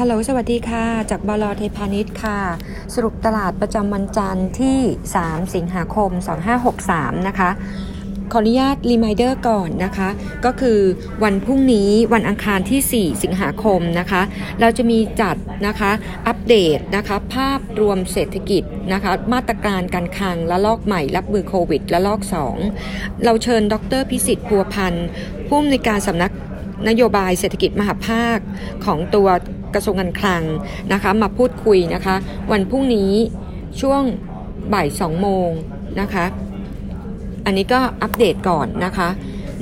ฮัลโหล สวัสดีค่ะ จากบลเทพานิชค่ะ สรุปตลาดประจำวันจันทร์ที่ 3 สิงหาคม 2563 นะคะ ขออนุญาตรีมายเดอร์ก่อนนะคะ ก็คือวันพรุ่งนี้วันอังคารที่ 4 สิงหาคมนะคะ เราจะมีจัดนะคะ อัปเดตนะคะ ภาพรวมเศรษฐกิจนะคะ มาตรการการคลังและลอกใหม่รับมือโควิดและลอก 2 เราเชิญดรพิสิทธิ์พัวพันธ์ผู้อำนวยการสำนักนโยบายเศรษฐกิจมหาภาคของตัว กระทรวงการคลังนะคะมาพูดคุยนะคะ วันพรุ่งนี้ช่วงบ่ายสองโมงนะคะ อันนี้ก็อัปเดตก่อนนะคะ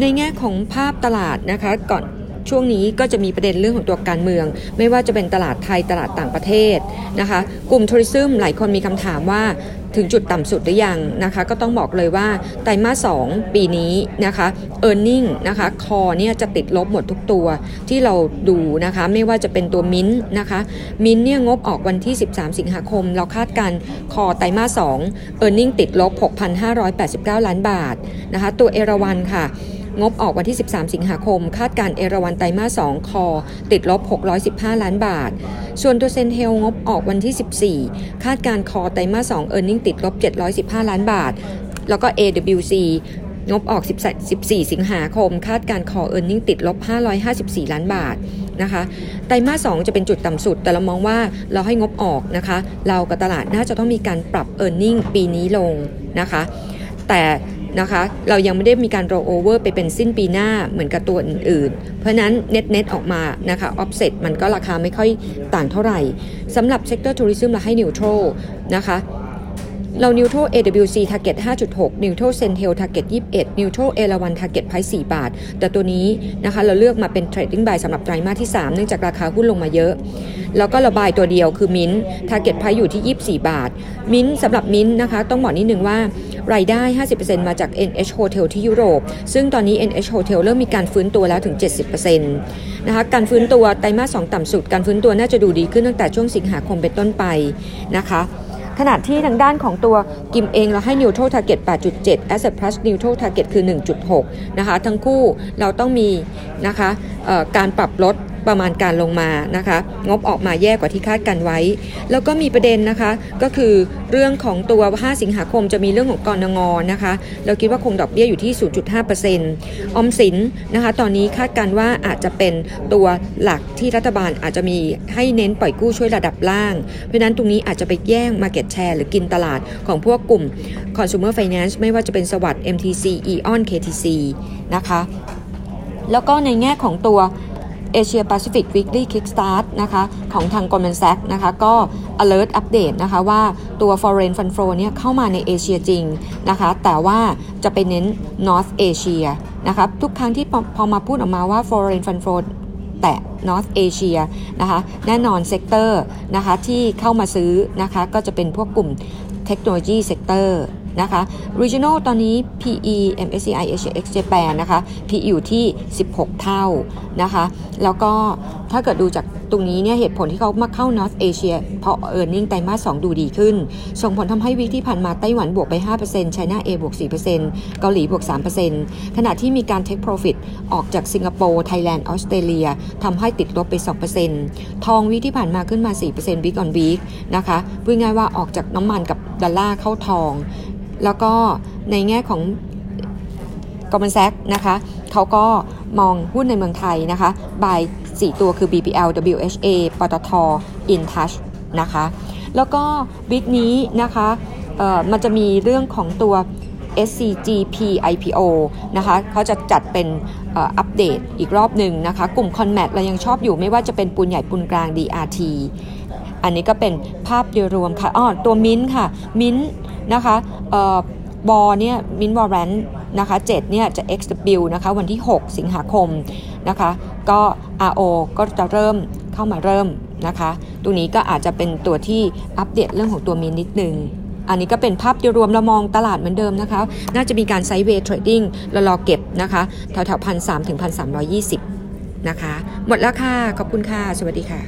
ในแง่ของภาพตลาดนะคะก่อน ช่วงนี้ก็จะมีประเด็นเรื่องของตัวการเมือง ไม่ว่าจะเป็นตลาดไทยตลาดต่างประเทศนะคะ กลุ่มทัวริซึมหลายคนมีคำถามว่าถึงจุดต่ำสุดหรือยังนะคะ ก็ต้องบอกเลยว่าไตรมาส 2 ปีนี้นะคะ e a r n i n g นะคะคอเนี่ยจะติดลบหมดทุกตัวที่เราดูนะคะ ไม่ว่าจะเป็นตัวมิ้นนะคะมิ้นเนี่ยงบออกวันที่ 13 สิงหาคม เราคาดการคอไตรมาส 2 e a r n i n g ติดลบ 6,589 ล้านบาทนะคะ ตัวเอราวันค่ะ งบออกวันที่ 13 สิงหาคม คาดการเอราวันไตรมาส2คอ ติดลบ 615 ล้านบาท ส่วนตัวเซนเฮลงบออกวันที่ 14 คาดการคอไตรมาส2เออร์เน็งติดลบ 715 ล้านบาท แล้วก็ AWC งบออก 14 สิงหาคม คาดการคอเออร์เน็งติดลบ 554 ล้านบาทนะคะ ไตรมาส2จะเป็นจุดต่ำสุด แต่เรามองว่าเราให้งบออกนะคะ เรากับตลาดน่าจะต้องมีการปรับเออร์เน็งปีนี้ลงนะคะ แต่ นะคะเรายังไม่ได้มีการ roll over ไปเป็นสิ้นปีหน้าเหมือนกับตัวอื่นๆ เพราะนั้น net net ออกมานะคะ offset มันก็ราคาไม่ค่อยต่างเท่าไหร่สำหรับ sector tourism เราให้ neutral นะคะ เรา neutral AWC target 5.6 neutral Centel target 21 neutral a 1 target price 4 บาท แต่ตัวนี้นะคะเราเลือกมาเป็น trading buy สำหรับไตรมาสที่ 3 เนื่องจากราคาหุ้นลงมาเยอะ แล้วก็ระบายตัวเดียวคือมิ้น target price อยู่ที่ 24 บาท มิ้นสำหรับมิ้นนะคะต้องบอกนิดนึงว่ารายได้ 50%มาจาก NH Hotel ที่ยุโรป ซึ่งตอนนี้ NH Hotel เริ่มมีการฟื้นตัวแล้วถึง 70%นะคะการฟื้นตัวไตรมาส2ต่ำสุด การฟื้นตัวน่าจะดูดีขึ้นตั้งแต่ช่วงสิงหาคมเป็นต้นไปนะคะ ขณะที่ทางด้านของตัวกิมเองเราให้ neutral target 8.7 asset plus neutral target คือ 1.6 นะคะ ทั้งคู่เราต้องมีนะคะการปรับลด ประมาณการลงมานะคะ งบออกมาแย่กว่าที่คาดกันไว้ แล้วก็มีประเด็นนะคะ ก็คือเรื่องของตัว 5 สิงหาคมจะมีเรื่องของกรงงนะคะ เราคิดว่าคงดอกเบี้ยอยู่ที่ 0.5%ออมสินนะคะ ตอนนี้คาดการว่าอาจจะเป็นตัวหลักที่รัฐบาลอาจจะมีให้เน้นปล่อยกู้ช่วยระดับล่าง เพราะนั้นตรงนี้อาจจะไปแย่ง Market Share หรือกินตลาดของพวกกลุ่ม Consumer Finance ไม่ว่าจะเป็นสวัสด์ MTC EON KTC นะคะ แล้วก็ในแง่ของตัว Asia Pacific Weekly Kickstart นะคะของทาง Goldman Sachs นะคะก็ alert update นะคะว่าตัว foreign fund flow เนี่ยเข้ามาในเอเชียจริงนะคะแต่ว่าจะไปเน้น North Asia นะคะทุกครั้งที่พอมาพูดออกมาว่า foreign fund flow แต่ North Asia นะคะแน่นอนเซกเตอร์นะคะที่เข้ามาซื้อนะคะก็จะเป็นพวกกลุ่มเทคโนโลยี sector นะคะ regional ตอนนี้ PE MSCI Asia ex Japan นะคะ PE อยู่ที่ 16 เท่านะคะ แล้วก็ถ้าเกิดดูจากตรงนี้เนี่ยเหตุผลที่เขามาเข้า North Asia เพราะ e a r n i n g ไตรมาส2ดูดีขึ้น ส่งผลทำให้วิกที่ผ่านมาไต้หวันบวกไป5% China A บวก 4%เกาหลีบวก 3%ขณะที่มีการ take profit ออกจากสิงคโปร์ ไทยแลนด์ ออสเตรเลียทำให้ติดลบไป 2%ทองวิกที่ผ่านมาขึ้นมา 4% week on week นะคะพูดง่ายว่าออกจากน้ำมันกับดอลลาร์เข้าทอง แล้วก็ในแง่ของกอมันแซกนะคะเขาก็มองหุ้นในเมืองไทยนะคะบาย 4 ตัวคือ BPL WHA ปตท InTouch นะคะ แล้วก็วิกนี้นะคะมันจะมีเรื่องของตัว SCGP IPO นะคะเขาจะจัดเป็นอัปเดตอีกรอบหนึ่งนะคะ กลุ่ม Conmat เรายังชอบอยู่ไม่ว่าจะเป็นปูนใหญ่ปูนกลาง DRT อันนี้ก็เป็นภาพโดยรวมค่ะอ๋อตัวมิ้นค่ะ มิ้นนะคะบอเนี่ยมินวอร์แรนนะคะ7เนี่ยจะ XW นะคะวันที่ 6 สิงหาคมนะคะก็ RO ก็จะเริ่มเข้ามาเริ่มนะคะตัวนี้ก็อาจจะเป็นตัวที่อัปเดตเรื่องของตัวมินนิดนึง อันนี้ก็เป็นภาพโดยรวมเรามองตลาดเหมือนเดิมนะคะ น่าจะมีการไซด์เวย์เทรดดิ้งเรารอเก็บนะคะแถวๆพันสามถึงพันสามร้อยยี่สิบนะคะ หมดแล้วค่ะ ขอบคุณค่ะ สวัสดีค่ะ